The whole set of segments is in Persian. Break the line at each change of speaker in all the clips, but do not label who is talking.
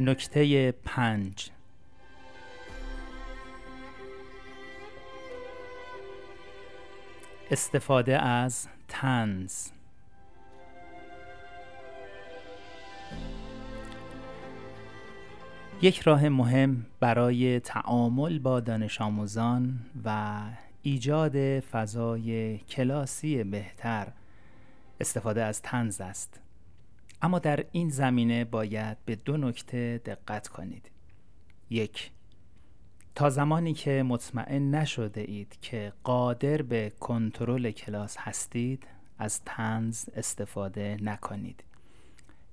نکته پنج. استفاده از تنز. یک راه مهم برای تعامل با دانش آموزان و ایجاد فضای کلاسی بهتر استفاده از تنز است. اما در این زمینه باید به دو نکته دقت کنید. یک تا زمانی که مطمئن نشده اید که قادر به کنترل کلاس هستید از تنز استفاده نکنید.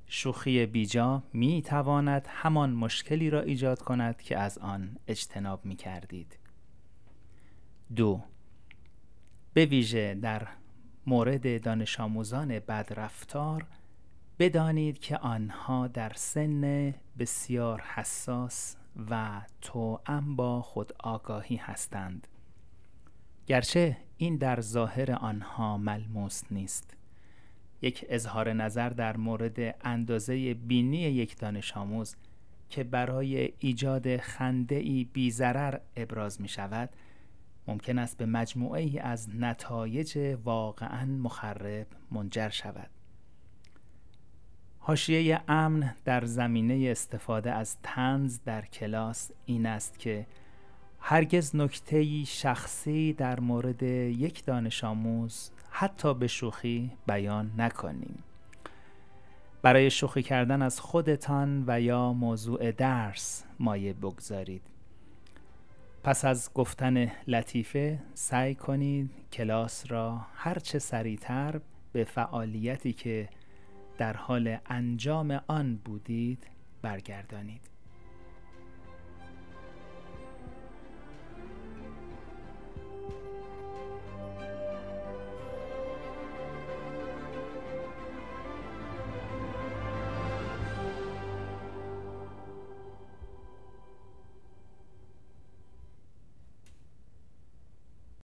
شوخی بیجا می تواند همان مشکلی را ایجاد کند که از آن اجتناب می کردید دو به ویژه در مورد دانش آموزان بدرفتار بدانید که آنها در سن بسیار حساس و توأم با خود آگاهی هستند. گرچه این در ظاهر آنها ملموس نیست. یک اظهار نظر در مورد اندازه بینی یک دانش آموز که برای ایجاد خنده ای بی ابراز می شود ممکن است به مجموعه ای از نتایج واقعا مخرب منجر شود. حاشیه امن در زمینه استفاده از تنز در کلاس این است که هرگز نکته شخصی در مورد یک دانش آموز حتی به شوخی بیان نکنیم. برای شوخی کردن از خودتان و یا موضوع درس مایه بگذارید. پس از گفتن لطیفه سعی کنید کلاس را هرچه سریعتر به فعالیتی که در حال انجام آن بودید برگردانید.